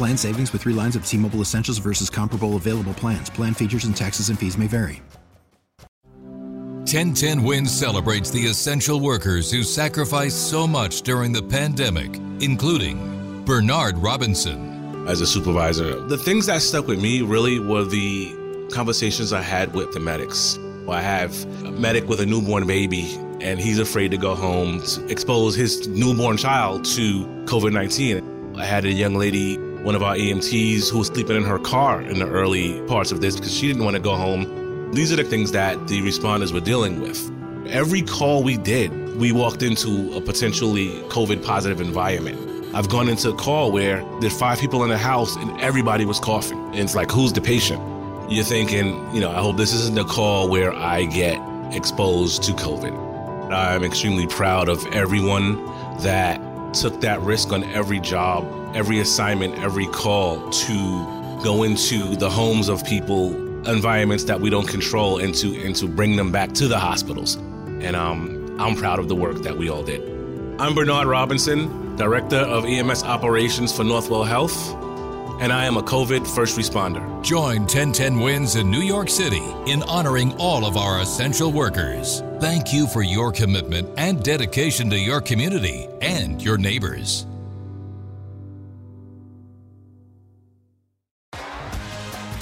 Plan savings with three lines of T Mobile Essentials versus comparable available plans. Plan features and taxes and fees may vary. 1010 Wins celebrates the essential workers who sacrificed so much during the pandemic, including Bernard Robinson. As a supervisor, the things that stuck with me really were the conversations I had with the medics. I have a medic with a newborn baby, and he's afraid to go home to expose his newborn child to COVID 19. I had a young lady one of our EMTs who was sleeping in her car in the early parts of this because she didn't want to go home. These are the things that the responders were dealing with. Every call we did, we walked into a potentially COVID positive environment. I've gone into a call where there's five people in the house and everybody was coughing. And it's like, who's the patient? You're thinking, you know, I hope this isn't a call where I get exposed to COVID. I'm extremely proud of everyone that took that risk on every job every assignment, every call to go into the homes of people, environments that we don't control, and to and to bring them back to the hospitals. And um, I'm proud of the work that we all did. I'm Bernard Robinson, Director of EMS Operations for Northwell Health, and I am a COVID first responder. Join 1010 Wins in New York City in honoring all of our essential workers. Thank you for your commitment and dedication to your community and your neighbors.